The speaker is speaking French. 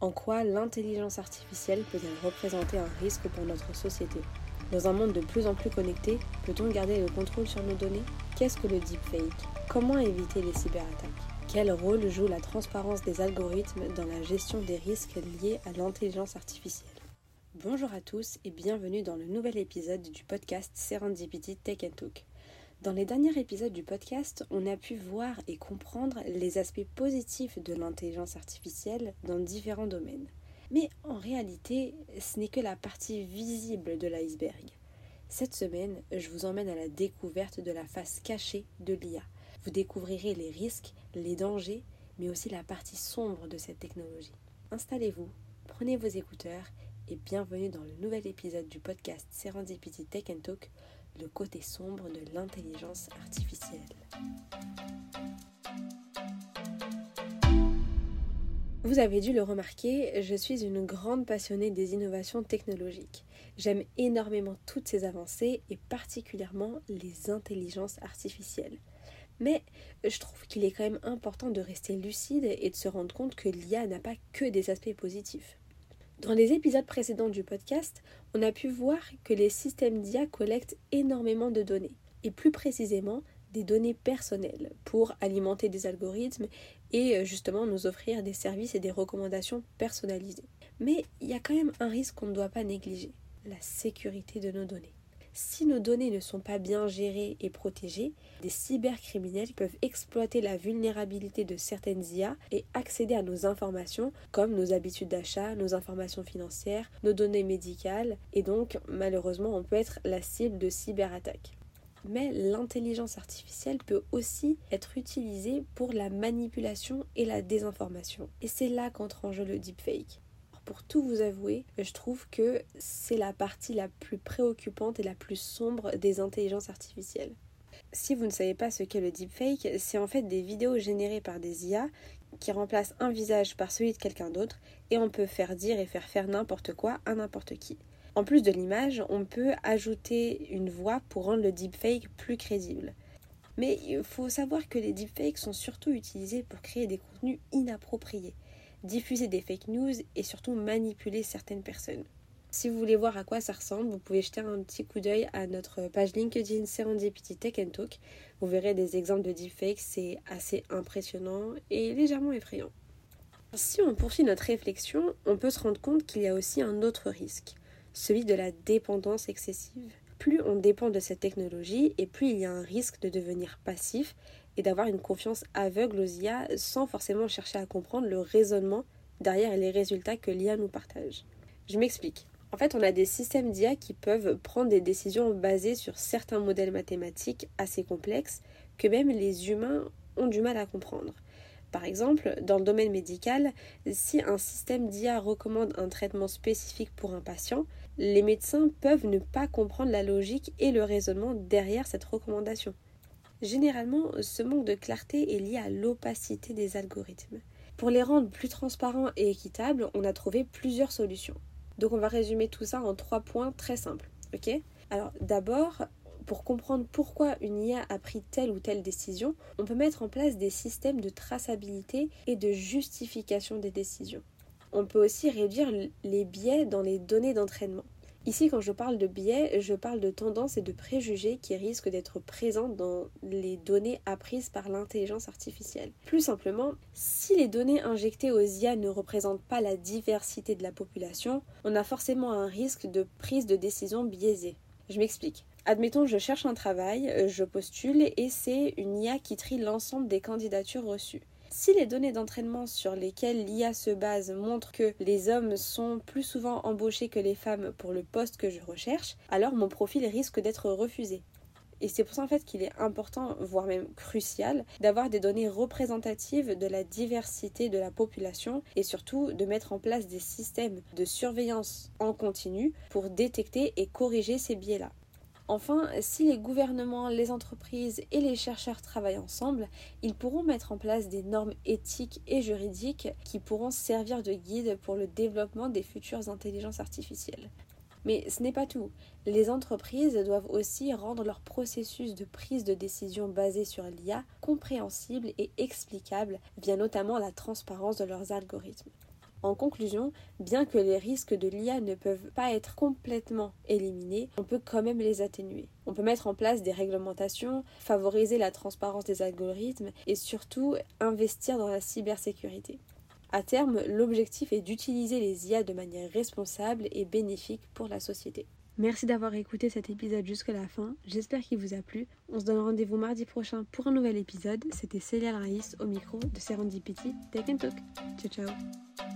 En quoi l'intelligence artificielle peut-elle représenter un risque pour notre société? Dans un monde de plus en plus connecté, peut-on garder le contrôle sur nos données? Qu'est-ce que le deepfake? Comment éviter les cyberattaques? Quel rôle joue la transparence des algorithmes dans la gestion des risques liés à l'intelligence artificielle? Bonjour à tous et bienvenue dans le nouvel épisode du podcast Serendipity Tech and Talk. Dans les derniers épisodes du podcast, on a pu voir et comprendre les aspects positifs de l'intelligence artificielle dans différents domaines. Mais en réalité, ce n'est que la partie visible de l'iceberg. Cette semaine, je vous emmène à la découverte de la face cachée de l'IA. Vous découvrirez les risques, les dangers, mais aussi la partie sombre de cette technologie. Installez-vous, prenez vos écouteurs et bienvenue dans le nouvel épisode du podcast Serendipity Tech Talk le côté sombre de l'intelligence artificielle. Vous avez dû le remarquer, je suis une grande passionnée des innovations technologiques. J'aime énormément toutes ces avancées et particulièrement les intelligences artificielles. Mais je trouve qu'il est quand même important de rester lucide et de se rendre compte que l'IA n'a pas que des aspects positifs. Dans les épisodes précédents du podcast, on a pu voir que les systèmes d'IA collectent énormément de données, et plus précisément des données personnelles, pour alimenter des algorithmes et euh, justement nous offrir des services et des recommandations personnalisées. Mais il y a quand même un risque qu'on ne doit pas négliger, la sécurité de nos données. Si nos données ne sont pas bien gérées et protégées, des cybercriminels peuvent exploiter la vulnérabilité de certaines IA et accéder à nos informations comme nos habitudes d'achat, nos informations financières, nos données médicales et donc malheureusement on peut être la cible de cyberattaques. Mais l'intelligence artificielle peut aussi être utilisée pour la manipulation et la désinformation. Et c'est là qu'entre en jeu le deepfake pour tout vous avouer, je trouve que c'est la partie la plus préoccupante et la plus sombre des intelligences artificielles. Si vous ne savez pas ce qu'est le deepfake, c'est en fait des vidéos générées par des IA qui remplacent un visage par celui de quelqu'un d'autre et on peut faire dire et faire faire n'importe quoi à n'importe qui. En plus de l'image, on peut ajouter une voix pour rendre le deepfake plus crédible. Mais il faut savoir que les deepfakes sont surtout utilisés pour créer des contenus inappropriés diffuser des fake news et surtout manipuler certaines personnes. Si vous voulez voir à quoi ça ressemble, vous pouvez jeter un petit coup d'œil à notre page LinkedIn Serendipity Tech and Talk. Vous verrez des exemples de deepfakes, c'est assez impressionnant et légèrement effrayant. Si on poursuit notre réflexion, on peut se rendre compte qu'il y a aussi un autre risque, celui de la dépendance excessive. Plus on dépend de cette technologie et plus il y a un risque de devenir passif et d'avoir une confiance aveugle aux IA sans forcément chercher à comprendre le raisonnement derrière les résultats que l'IA nous partage. Je m'explique. En fait, on a des systèmes d'IA qui peuvent prendre des décisions basées sur certains modèles mathématiques assez complexes que même les humains ont du mal à comprendre. Par exemple, dans le domaine médical, si un système d'IA recommande un traitement spécifique pour un patient, les médecins peuvent ne pas comprendre la logique et le raisonnement derrière cette recommandation. Généralement, ce manque de clarté est lié à l'opacité des algorithmes. Pour les rendre plus transparents et équitables, on a trouvé plusieurs solutions. Donc on va résumer tout ça en trois points très simples. Ok? Alors d'abord, pour comprendre pourquoi une IA a pris telle ou telle décision, on peut mettre en place des systèmes de traçabilité et de justification des décisions. On peut aussi réduire les biais dans les données d'entraînement. Ici, quand je parle de biais, je parle de tendances et de préjugés qui risquent d'être présents dans les données apprises par l'intelligence artificielle. Plus simplement, si les données injectées aux IA ne représentent pas la diversité de la population, on a forcément un risque de prise de décision biaisée. Je m'explique. Admettons, je cherche un travail, je postule et c'est une IA qui trie l'ensemble des candidatures reçues. Si les données d'entraînement sur lesquelles l'IA se base montrent que les hommes sont plus souvent embauchés que les femmes pour le poste que je recherche, alors mon profil risque d'être refusé. Et c'est pour ça en fait qu'il est important, voire même crucial, d'avoir des données représentatives de la diversité de la population et surtout de mettre en place des systèmes de surveillance en continu pour détecter et corriger ces biais-là. Enfin, si les gouvernements, les entreprises et les chercheurs travaillent ensemble, ils pourront mettre en place des normes éthiques et juridiques qui pourront servir de guide pour le développement des futures intelligences artificielles. Mais ce n'est pas tout. Les entreprises doivent aussi rendre leur processus de prise de décision basé sur l'IA compréhensible et explicable via notamment la transparence de leurs algorithmes. En conclusion, bien que les risques de l'IA ne peuvent pas être complètement éliminés, on peut quand même les atténuer. On peut mettre en place des réglementations, favoriser la transparence des algorithmes et surtout investir dans la cybersécurité. À terme, l'objectif est d'utiliser les IA de manière responsable et bénéfique pour la société. Merci d'avoir écouté cet épisode jusqu'à la fin. J'espère qu'il vous a plu. On se donne rendez-vous mardi prochain pour un nouvel épisode. C'était Célia Raïs au micro de Serendipity Take and Talk. Ciao ciao